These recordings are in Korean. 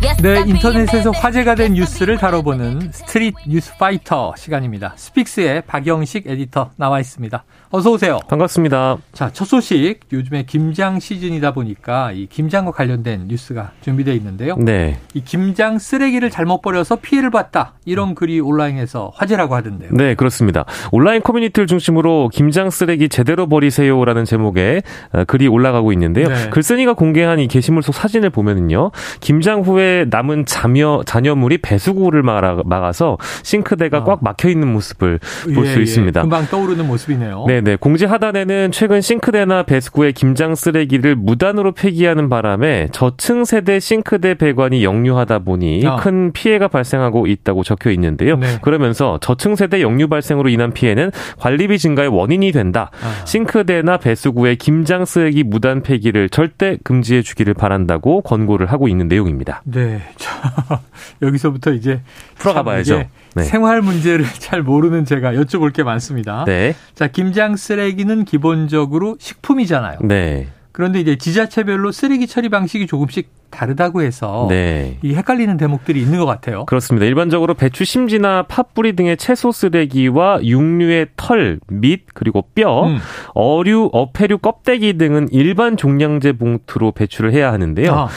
Yes, 네, 인터넷에서 화제가 된 뉴스를 다뤄보는 스트릿 뉴스 파이터 시간입니다. 스픽스의 박영식 에디터 나와 있습니다. 어서 오세요. 반갑습니다. 자, 첫 소식. 요즘에 김장 시즌이다 보니까 이 김장과 관련된 뉴스가 준비되어 있는데요. 네. 이 김장 쓰레기를 잘못 버려서 피해를 봤다. 이런 글이 온라인에서 화제라고 하던데요. 네, 그렇습니다. 온라인 커뮤니티를 중심으로 김장 쓰레기 제대로 버리세요라는 제목의 어, 글이 올라가고 있는데요. 네. 글쓴이가 공개한 이 게시물 속 사진을 보면은요. 김장 후에 남은 잔여, 잔여물이 배수구를 막아, 막아 서 싱크대가 아. 꽉 막혀 있는 모습을 볼수 예, 예. 있습니다. 금방 떠오르는 모습이네요. 네네. 공지 하단에는 최근 싱크대나 배수구의 김장 쓰레기를 무단으로 폐기하는 바람에 저층 세대 싱크대 배관이 역류하다 보니 아. 큰 피해가 발생하고 있다고 적혀 있는데요. 네. 그러면서 저층 세대 역류 발생으로 인한 피해는 관리비 증가의 원인이 된다. 아. 싱크대나 배수구의 김장 쓰레기 무단 폐기를 절대 금지해 주기를 바란다고 권고를 하고 있는 내용입니다. 네. 자, 여기서부터 이제 풀어가 참 봐야죠. 네. 생활 문제를 잘 모르는 제가 여쭤볼 게 많습니다. 네. 자, 김장 쓰레기는 기본적으로 식품이잖아요. 네. 그런데 이제 지자체별로 쓰레기 처리 방식이 조금씩 다르다고 해서 네. 이 헷갈리는 대목들이 있는 것 같아요. 그렇습니다. 일반적으로 배추 심지나 팥뿌리 등의 채소 쓰레기와 육류의 털, 밑, 그리고 뼈, 음. 어류, 어패류 껍데기 등은 일반 종량제 봉투로 배출을 해야 하는데요. 아,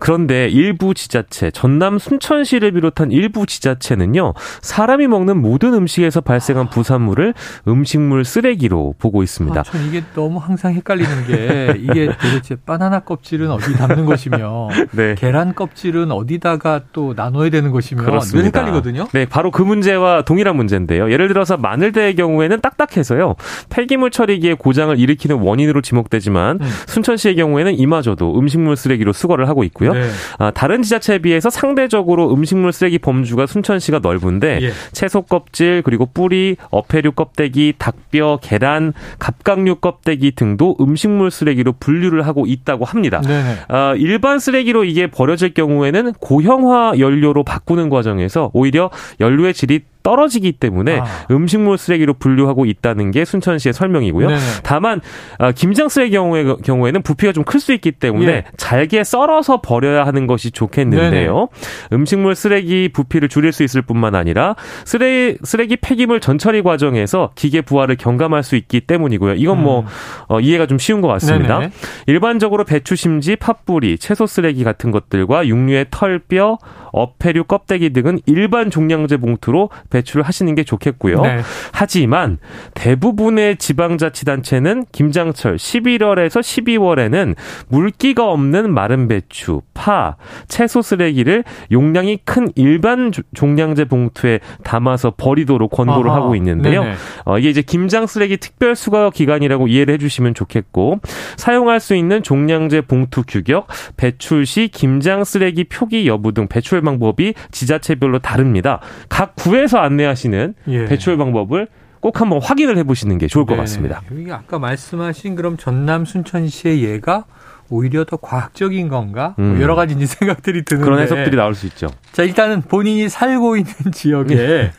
그런데 일부 지자체, 전남 순천시를 비롯한 일부 지자체는요, 사람이 먹는 모든 음식에서 발생한 부산물을 음식물 쓰레기로 보고 있습니다. 아, 전 이게 너무 항상 헷갈리는 게 이게 도대체 바나나 껍질은 어디 담는 것이며 네. 계란 껍질은 어디다가 또 나눠야 되는 것이며 늘 그렇습니다. 헷갈리거든요. 네, 바로 그 문제와 동일한 문제인데요. 예를 들어서 마늘대의 경우에는 딱딱해서요. 폐기물 처리기에 고장을 일으키는 원인으로 지목되지만 음. 순천시의 경우에는 이마저도 음식물 쓰레기로 수거를 하고 있고요. 네. 아, 다른 지자체에 비해서 상대적으로 음식물 쓰레기 범주가 순천시가 넓은데 예. 채소 껍질 그리고 뿌리, 어패류 껍데기, 닭뼈, 계란, 갑각류 껍데기 등도 음식물 쓰레기로 분류를 하고 있다고 합니다. 네네. 아, 일반 쓰레기 로 이게 버려질 경우에는 고형화 연료로 바꾸는 과정에서 오히려 연료의 질이 떨어지기 때문에 아. 음식물 쓰레기로 분류하고 있다는 게 순천시의 설명이고요. 네네. 다만 아, 김장 쓰레기 경우에, 경우에는 부피가 좀 클 수 있기 때문에 예. 잘게 썰어서 버려야 하는 것이 좋겠는데요. 음식물 쓰레기 부피를 줄일 수 있을 뿐만 아니라 쓰레기, 쓰레기 폐기물 전처리 과정에서 기계 부하를 경감할 수 있기 때문이고요. 이건 뭐 음. 어, 이해가 좀 쉬운 것 같습니다. 네네. 일반적으로 배추 심지, 팥뿌리, 채소 쓰레기 같은 것들과 육류의 털뼈, 어패류 껍데기 등은 일반 종량제 봉투로 배출을 하시는 게 좋겠고요. 네. 하지만 대부분의 지방자치단체는 김장철 11월에서 12월에는 물기가 없는 마른 배추, 파, 채소 쓰레기를 용량이 큰 일반 조- 종량제 봉투에 담아서 버리도록 권고를 아하. 하고 있는데요. 네네. 어, 이게 이제 김장 쓰레기 특별 수거 기간이라고 이해를 해주시면 좋겠고 사용할 수 있는 종량제 봉투 규격, 배출 시 김장 쓰레기 표기 여부 등 배출 방법이 지자체별로 다릅니다. 각 구에서 안내하시는 예. 배출 방법을 꼭 한번 확인을 해보시는 게 좋을 것 네네. 같습니다. 이게 아까 말씀하신 그럼 전남 순천시의 예가 오히려 더 과학적인 건가? 뭐 음. 여러 가지 이제 생각들이 드는데. 그런 해석들이 나올 수 있죠. 자, 일단은 본인이 살고 있는 지역에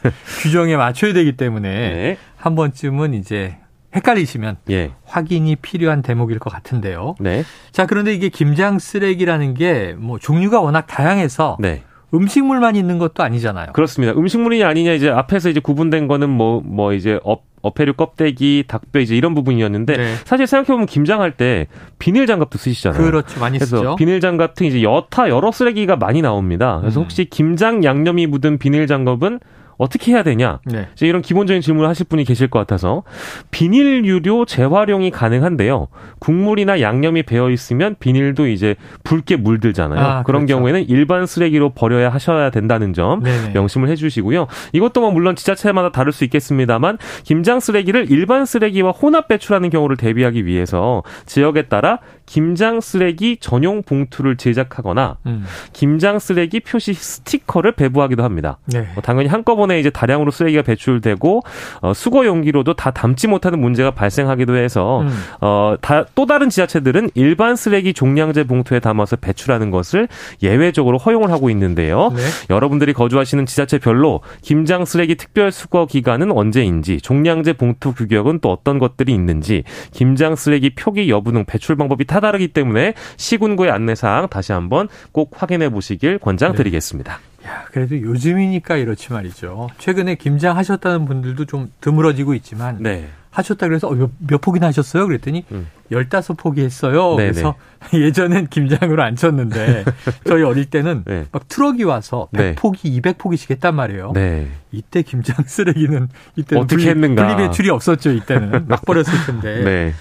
규정에 맞춰야 되기 때문에 네. 한 번쯤은 이제 헷갈리시면 예. 확인이 필요한 대목일 것 같은데요. 네. 자, 그런데 이게 김장 쓰레기라는 게 뭐 종류가 워낙 다양해서 네. 음식물만 있는 것도 아니잖아요. 그렇습니다. 음식물이냐 아니냐 이제 앞에서 이제 구분된 거는 뭐뭐 이제 어, 어패류 껍데기, 닭뼈 이제 이런 부분이었는데 네. 사실 생각해 보면 김장할 때 비닐 장갑도 쓰시잖아요. 그렇죠. 많이 그래서 쓰죠. 비닐 장갑 등 이제 여타 여러 쓰레기가 많이 나옵니다. 그래서 음. 혹시 김장 양념이 묻은 비닐 장갑은 어떻게 해야 되냐? 네. 이제 이런 기본적인 질문을 하실 분이 계실 것 같아서 비닐 유료 재활용이 가능한데요. 국물이나 양념이 배어 있으면 비닐도 이제 붉게 물들잖아요. 아, 그런 그렇죠. 경우에는 일반 쓰레기로 버려야 하셔야 된다는 점 네네. 명심을 해주시고요. 이것도 뭐 물론 지자체마다 다를 수 있겠습니다만 김장 쓰레기를 일반 쓰레기와 혼합 배출하는 경우를 대비하기 위해서 지역에 따라 김장 쓰레기 전용 봉투를 제작하거나 음. 김장 쓰레기 표시 스티커를 배부하기도 합니다. 네. 뭐 당연히 한꺼번에 이제 다량으로 쓰레기가 배출되고 어, 수거 용기로도 다 담지 못하는 문제가 발생하기도 해서 음. 어, 다, 또 다른 지자체들은 일반 쓰레기 종량제 봉투에 담아서 배출하는 것을 예외적으로 허용을 하고 있는데요. 네. 여러분들이 거주하시는 지자체별로 김장 쓰레기 특별 수거 기간은 언제인지, 종량제 봉투 규격은 또 어떤 것들이 있는지, 김장 쓰레기 표기 여부 등 배출 방법이 다다 다르기 때문에 시군구의 안내사항 다시 한번 꼭 확인해 보시길 권장드리겠습니다. 네. 야, 그래도 요즘이니까 이렇지 말이죠. 최근에 김장 하셨다는 분들도 좀 드물어지고 있지만 네. 하셨다 그래서 어, 몇, 몇 포기나 하셨어요? 그랬더니 음. 15포기 했어요. 네네. 그래서 예전엔 김장으로 안 쳤는데 저희 어릴 때는 네. 막 트럭이 와서 100포기, 네. 200포기씩 했단 말이에요. 네. 이때 김장 쓰레기는 이때 어떻게 분리, 했는가? 분리 배출이 없었죠. 이때는 막 버렸을 텐데. 네.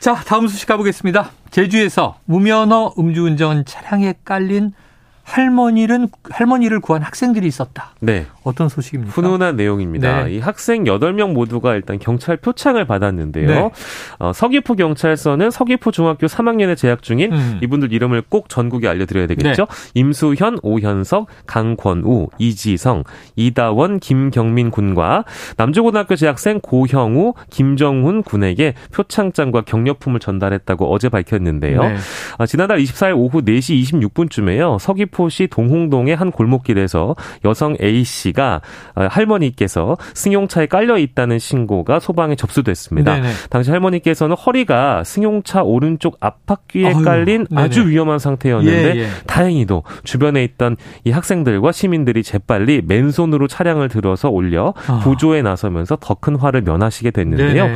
자, 다음 소식 가보겠습니다. 제주에서 무면허 음주운전 차량에 깔린 할머니를 할머니를 구한 학생들이 있었다. 네. 어떤 소식입니까? 훈훈한 내용입니다. 네. 이 학생 8명 모두가 일단 경찰 표창을 받았는데요. 네. 어, 서귀포 경찰서는 서귀포 중학교 3학년에 재학 중인 음. 이분들 이름을 꼭 전국에 알려드려야 되겠죠. 네. 임수현, 오현석, 강권우, 이지성, 이다원, 김경민 군과 남조고등학교 재학생 고형우, 김정훈 군에게 표창장과 경력품을 전달했다고 어제 밝혔는데요. 네. 어, 지난달 24일 오후 4시 26분쯤에요. 서귀포시 동홍동의 한 골목길에서 여성 A 씨가 씨가 어, 할머니께서 승용차에 깔려 있다는 신고가 소방에 접수됐습니다. 네네. 당시 할머니께서는 허리가 승용차 오른쪽 앞바퀴에 어휴, 깔린 네네. 아주 위험한 상태였는데 예, 예. 다행히도 주변에 있던 이 학생들과 시민들이 재빨리 맨손으로 차량을 들어서 올려 아. 구조에 나서면서 더 큰 화를 면하시게 됐는데요.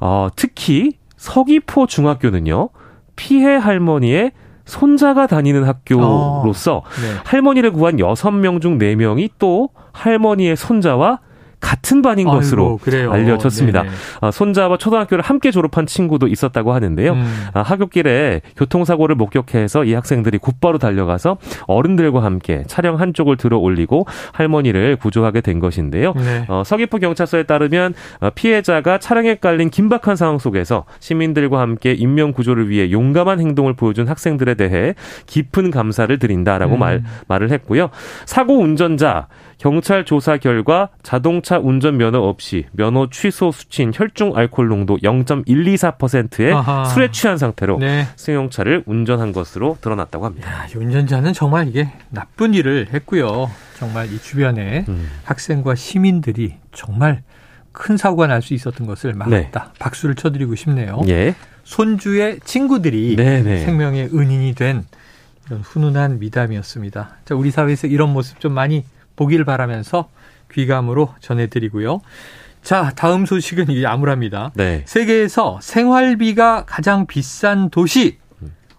어, 특히 서귀포 중학교는요. 피해 할머니의 손자가 다니는 학교로서 어, 네. 할머니를 구한 여섯 명 중 네명이또 할머니의 손자와 같은 반인 아이고, 것으로 그래요. 알려졌습니다. 아, 손자와 초등학교를 함께 졸업한 친구도 있었다고 하는데요. 음. 아, 하굣길에 교통사고를 목격해서 이 학생들이 곧바로 달려가서 어른들과 함께 차량 한쪽을 들어 올리고 할머니를 구조하게 된 것인데요. 네. 어, 서귀포 경찰서에 따르면 어, 피해자가 차량에 깔린 긴박한 상황 속에서 시민들과 함께 인명 구조를 위해 용감한 행동을 보여준 학생들에 대해 깊은 감사를 드린다라고 음. 말 말을 했고요. 사고 운전자 경찰 조사 결과 자동차 운전 면허 없이 면허 취소 수치인 혈중 알코올 농도 0.124%의 아하. 술에 취한 상태로 네. 승용차를 운전한 것으로 드러났다고 합니다. 야, 운전자는 정말 이게 나쁜 일을 했고요. 정말 이 주변에 음. 학생과 시민들이 정말 큰 사고가 날 수 있었던 것을 막았다. 네. 박수를 쳐드리고 싶네요. 예. 손주의 친구들이 네네. 네. 생명의 은인이 된 이런 훈훈한 미담이었습니다. 자, 우리 사회에서 이런 모습 좀 많이 보기를 바라면서 귀감으로 전해드리고요. 자, 다음 소식은 이게 암울합니다. 네. 세계에서 생활비가 가장 비싼 도시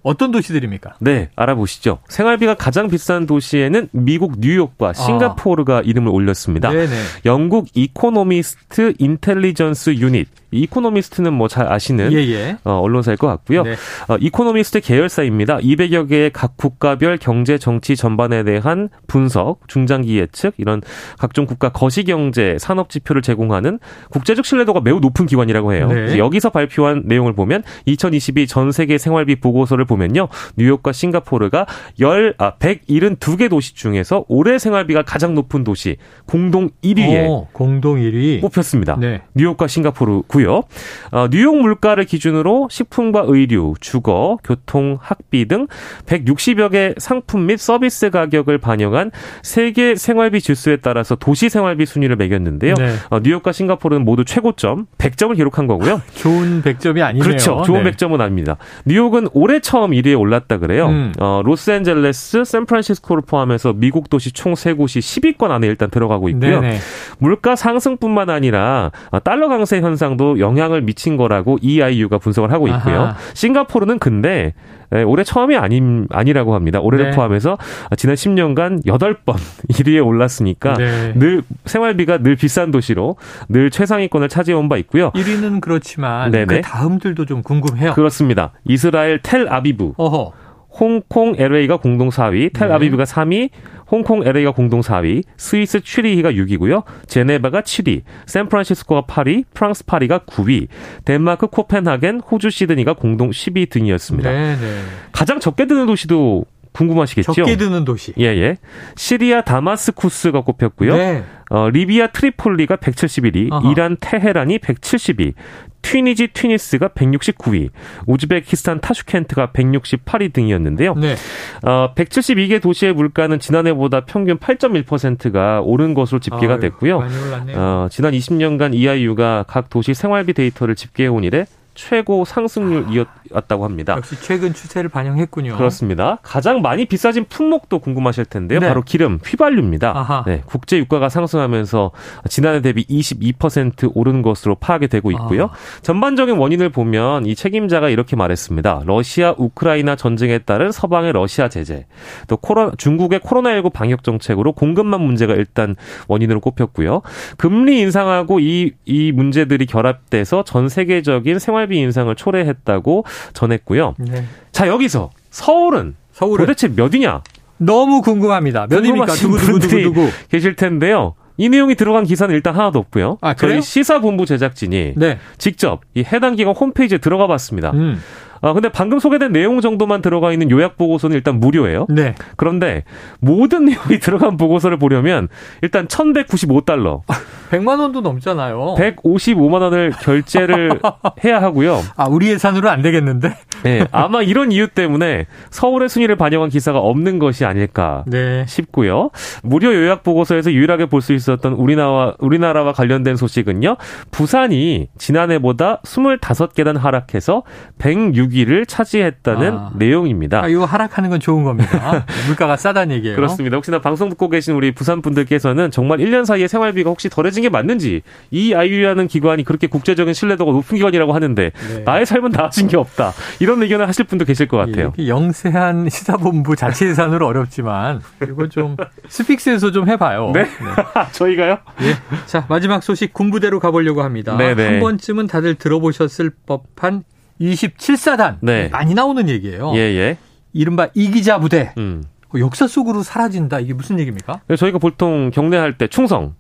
어떤 도시들입니까? 네, 알아보시죠. 생활비가 가장 비싼 도시에는 미국 뉴욕과 아. 싱가포르가 아. 이름을 올렸습니다. 네네. 영국 이코노미스트 인텔리전스 유닛 이코노미스트는 뭐 잘 아시는 예, 예. 어, 언론사일 것 같고요. 네. 어, 이코노미스트 계열사입니다. 200여 개의 각 국가별 경제 정치 전반에 대한 분석, 중장기 예측 이런 각종 국가 거시 경제 산업 지표를 제공하는 국제적 신뢰도가 매우 높은 기관이라고 해요. 네. 여기서 발표한 내용을 보면 2022 전 세계 생활비 보고서를 보면요. 뉴욕과 싱가포르가 10, 아, 172개 도시 중에서 올해 생활비가 가장 높은 도시 공동 1위에 오, 공동 1위 뽑혔습니다. 네. 뉴욕과 싱가포르 있고요. 어, 뉴욕 물가를 기준으로 식품과 의류, 주거, 교통, 학비 등 160여 개 상품 및 서비스 가격을 반영한 세계 생활비 지수에 따라서 도시 생활비 순위를 매겼는데요. 네. 어, 뉴욕과 싱가포르는 모두 최고점 100점을 기록한 거고요. 좋은 100점이 아니네요. 그렇죠. 좋은 네. 100점은 아닙니다. 뉴욕은 올해 처음 1위에 올랐다 그래요. 음. 어, 로스앤젤레스, 샌프란시스코를 포함해서 미국 도시 총 3곳이 10위권 안에 일단 들어가고 있고요. 네네. 물가 상승뿐만 아니라 어, 달러 강세 현상도 영향을 미친 거라고 EIU가 분석을 하고 있고요. 아하. 싱가포르는 근데 예, 올해 처음이 아닌 아니라고 합니다. 올해를 네. 포함해서 지난 10년간 8번 1위에 올랐으니까 네. 늘 생활비가 늘 비싼 도시로 늘 최상위권을 차지해온 바 있고요. 1위는 그렇지만 네네. 그 다음들도 좀 궁금해요. 그렇습니다. 이스라엘 텔 아비브. 어허. 홍콩 LA가 공동 4위, 텔 아비브가 3위, 홍콩 LA가 공동 4위, 스위스 취리히가 6위고요. 제네바가 7위, 샌프란시스코가 8위, 프랑스 파리가 9위, 덴마크 코펜하겐, 호주 시드니가 공동 10위 등이었습니다. 네네. 가장 적게 드는 도시도 궁금하시겠죠? 적게 드는 도시. 예, 예. 시리아 다마스쿠스가 꼽혔고요. 네. 어, 리비아 트리폴리가 171위, 아하. 이란 테헤란이 172, 튀니지 튀니스가 169위, 우즈베키스탄 타슈켄트가 168위 등이었는데요. 네. 어, 172개 도시의 물가는 지난해보다 평균 8.1%가 오른 것으로 집계가 아유, 됐고요. 어, 지난 20년간 EIU가 각 도시 생활비 데이터를 집계해온 이래 최고 상승률이었 다고 합니다. 역시 최근 추세를 반영했군요. 그렇습니다. 가장 많이 비싸진 품목도 궁금하실 텐데요. 네. 바로 기름, 휘발유입니다. 네, 국제 유가가 상승하면서 지난해 대비 22% 오른 것으로 파악이 되고 있고요. 아. 전반적인 원인을 보면 이 책임자가 이렇게 말했습니다. 러시아 우크라이나 전쟁에 따른 서방의 러시아 제재, 또 코로 중국의 코로나19 방역 정책으로 공급만 문제가 일단 원인으로 꼽혔고요. 금리 인상하고 이, 이 문제들이 결합돼서 전 세계적인 생활비 인상을 초래했다고 전했고요. 네. 자, 여기서 서울은, 서울은 도대체 몇이냐? 너무 궁금합니다. 몇 입니까? 누구누구누구 계실 텐데요. 이 내용이 들어간 기사는 일단 하나도 없고요. 아, 저희 시사본부 제작진이 네. 직접 이 해당 기관 홈페이지에 들어가 봤습니다. 음. 아, 근데 방금 소개된 내용 정도만 들어가 있는 요약 보고서는 일단 무료예요. 네. 그런데 모든 내용이 들어간 보고서를 보려면 일단 1195달러. 100만 원도 넘잖아요. 155만 원을 결제를 해야 하고요. 아, 우리 예산으로 안 되겠는데? 네. 아마 이런 이유 때문에 서울의 순위를 반영한 기사가 없는 것이 아닐까 네. 싶고요. 무료 요약 보고서에서 유일하게 볼 수 있었던 우리나라, 우리나라와 관련된 소식은요. 부산이 지난해보다 25계단 하락해서 106위를 차지했다는 아. 내용입니다. 아, 이거 하락하는 건 좋은 겁니다. 물가가 싸다는 얘기예요. 그렇습니다. 혹시나 방송 듣고 계신 우리 부산 분들께서는 정말 1년 사이에 생활비가 혹시 덜해진 게 맞는지 이 아이유라는 기관이 그렇게 국제적인 신뢰도가 높은 기관이라고 하는데 네. 나의 삶은 나아진 게 없다 이런 의견을 하실 분도 계실 것 같아요. 영세한 시사본부 자체 예산으로 어렵지만 이거 좀 스픽스에서 좀 해봐요. 네, 네. 저희가요? 예. 자 마지막 소식 군부대로 가보려고 합니다. 네네. 네. 한 번쯤은 다들 들어보셨을 법한 27사단 네. 많이 나오는 얘기예요. 예예. 예. 이른바 이기자 부대. 음. 역사 속으로 사라진다. 이게 무슨 얘기입니까? 저희가 보통 경례할 때 충성,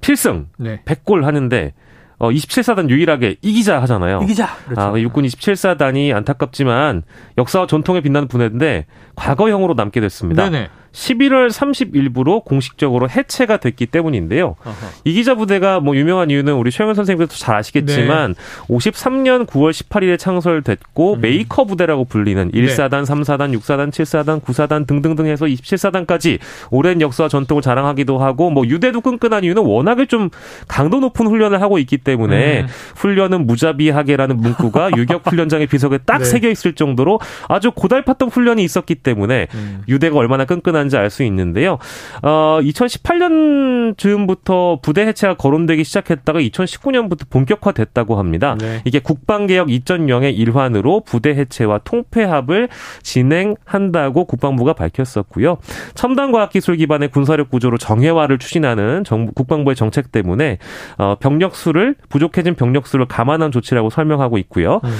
필승 네. 100골 하는데 어 27사단 유일하게 이기자 하잖아요. 이기자. 그렇죠. 아, 육군 27사단이 안타깝지만 역사와 전통에 빛나는 부대인데 과거형으로 남게 됐습니다. 네네. 11월 30일부로 공식적으로 해체가 됐기 때문인데요. 어허. 이기자 부대가 뭐 유명한 이유는 우리 최영현 선생님도 잘 아시겠지만 네. 53년 9월 18일에 창설됐고 음. 메이커 부대라고 불리는 1사단, 네. 3사단, 6사단, 7사단, 9사단 등등등 해서 27사단까지 오랜 역사와 전통을 자랑하기도 하고 뭐 유대도 끈끈한 이유는 워낙에 좀 강도 높은 훈련을 하고 있기 때문에 음. 훈련은 무자비하게라는 문구가 유격 훈련장의 비석에 딱 네. 새겨 있을 정도로 아주 고달팠던 훈련이 있었기 때문에 음. 유대가 얼마나 끈끈한 일어난지 알 수 있는데요. 어, 2018년 즈음부터 부대 해체가 거론되기 시작했다가 2019년부터 본격화됐다고 합니다. 네. 이게 국방개혁 2.0의 일환으로 부대 해체와 통폐합을 진행한다고 국방부가 밝혔었고요. 첨단 과학기술 기반의 군사력 구조로 정예화를 추진하는 정부, 국방부의 정책 때문에 어, 병력 수를 부족해진 병력 수를 감안한 조치라고 설명하고 있고요. 음.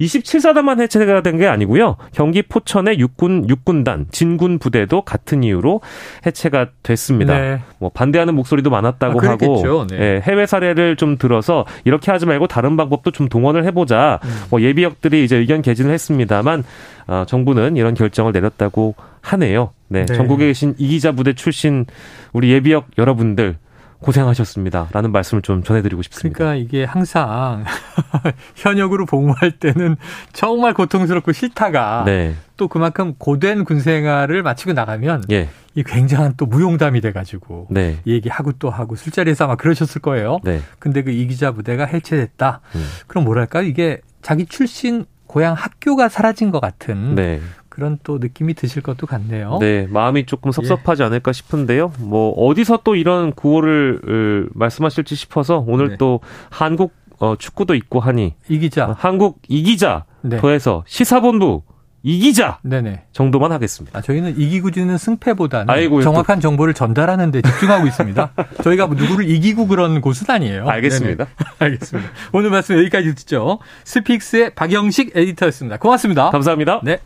27사단만 해체가 된 게 아니고요. 경기 포천의 육군 육군단 진군 부대도 같은 같은 이유로 해체가 됐습니다. 네. 뭐 반대하는 목소리도 많았다고 아, 하고 네. 예, 해외 사례를 좀 들어서 이렇게 하지 말고 다른 방법도 좀 동원을 해보자. 음. 뭐 예비역들이 이제 의견 개진을 했습니다만 어, 정부는 이런 결정을 내렸다고 하네요. 네, 네. 전국에 계신 이기자 부대 출신 우리 예비역 여러분들 고생하셨습니다. 라는 말씀을 좀 전해드리고 싶습니다. 그러니까 이게 항상 현역으로 복무할 때는 정말 고통스럽고 싫다가 네. 또 그만큼 고된 군 생활을 마치고 나가면 예. 이 굉장한 또 무용담이 돼가지고 네. 얘기하고 또 하고 술자리에서 아마 그러셨을 거예요. 네. 근데 그 이기자 부대가 해체됐다. 음. 그럼 뭐랄까 이게 자기 출신 고향 학교가 사라진 것 같은 네. 그런 또 느낌이 드실 것도 같네요. 네, 마음이 조금 섭섭하지 예. 않을까 싶은데요. 뭐 어디서 또 이런 구호를 말씀하실지 싶어서 오늘 네. 또 한국 어, 축구도 있고 하니 이기자 어, 한국 이기자 네. 더해서 시사본부 이기자 네네. 정도만 하겠습니다. 아, 저희는 이기고 지는 승패보다는 아이고, 정확한 또. 정보를 전달하는 데 집중하고 있습니다. 저희가 뭐 누구를 이기고 그런 곳은 아니에요. 알겠습니다. 알겠습니다. 오늘 말씀 여기까지 듣죠. 스픽스의 박영식 에디터였습니다. 고맙습니다. 감사합니다. 네.